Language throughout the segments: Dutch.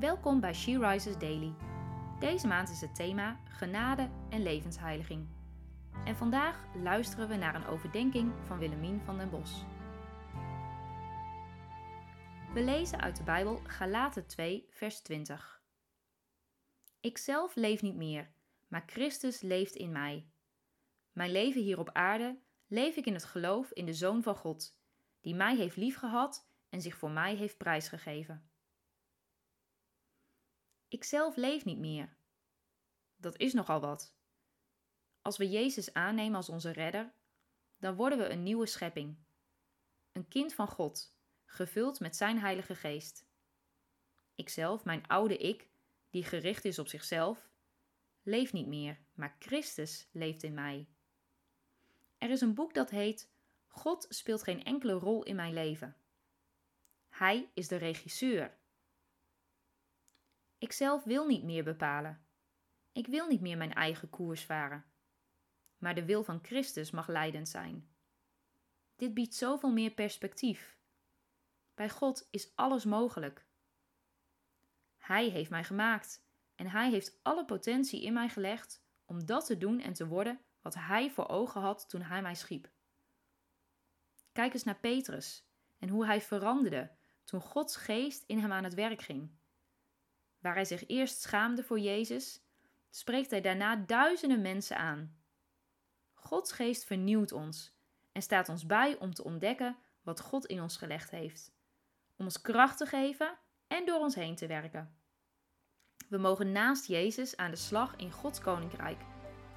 Welkom bij She Rises Daily. Deze maand is het thema genade en levensheiliging. En vandaag luisteren we naar een overdenking van Willemien van den Bos. We lezen uit de Bijbel Galaten 2, vers 20. Ikzelf leef niet meer, maar Christus leeft in mij. Mijn leven hier op aarde leef ik in het geloof in de Zoon van God, die mij heeft liefgehad en zich voor mij heeft prijsgegeven. Ikzelf leef niet meer. Dat is nogal wat. Als we Jezus aannemen als onze redder, dan worden we een nieuwe schepping. Een kind van God, gevuld met zijn Heilige Geest. Ikzelf, mijn oude ik, die gericht is op zichzelf, leef niet meer, maar Christus leeft in mij. Er is een boek dat heet God speelt geen enkele rol in mijn leven. Hij is de regisseur. Ikzelf wil niet meer bepalen. Ik wil niet meer mijn eigen koers varen. Maar de wil van Christus mag leidend zijn. Dit biedt zoveel meer perspectief. Bij God is alles mogelijk. Hij heeft mij gemaakt en Hij heeft alle potentie in mij gelegd om dat te doen en te worden wat Hij voor ogen had toen Hij mij schiep. Kijk eens naar Petrus en hoe hij veranderde toen Gods geest in hem aan het werk ging. Waar hij zich eerst schaamde voor Jezus, spreekt hij daarna duizenden mensen aan. Gods geest vernieuwt ons en staat ons bij om te ontdekken wat God in ons gelegd heeft, om ons kracht te geven en door ons heen te werken. We mogen naast Jezus aan de slag in Gods koninkrijk.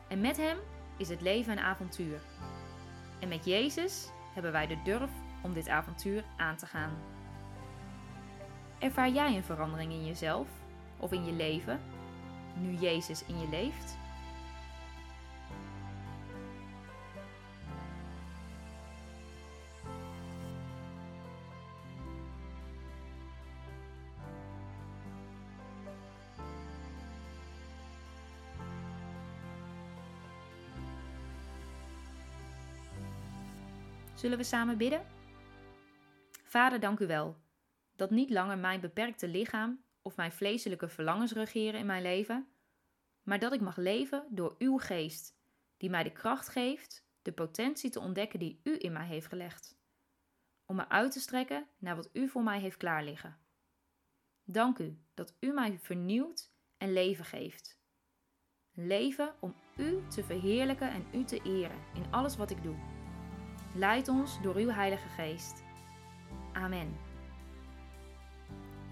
En met Hem is het leven een avontuur. En met Jezus hebben wij de durf om dit avontuur aan te gaan. Ervaar jij een verandering in jezelf of in je leven nu Jezus in je leeft? Zullen we samen bidden? Vader, dank u wel dat niet langer mijn beperkte lichaam of mijn vleeselijke verlangens regeren in mijn leven, maar dat ik mag leven door uw geest, die mij de kracht geeft de potentie te ontdekken die u in mij heeft gelegd, om me uit te strekken naar wat u voor mij heeft klaarliggen. Dank u dat u mij vernieuwt en leven geeft. Leven om u te verheerlijken en u te eren in alles wat ik doe. Leid ons door uw Heilige Geest. Amen.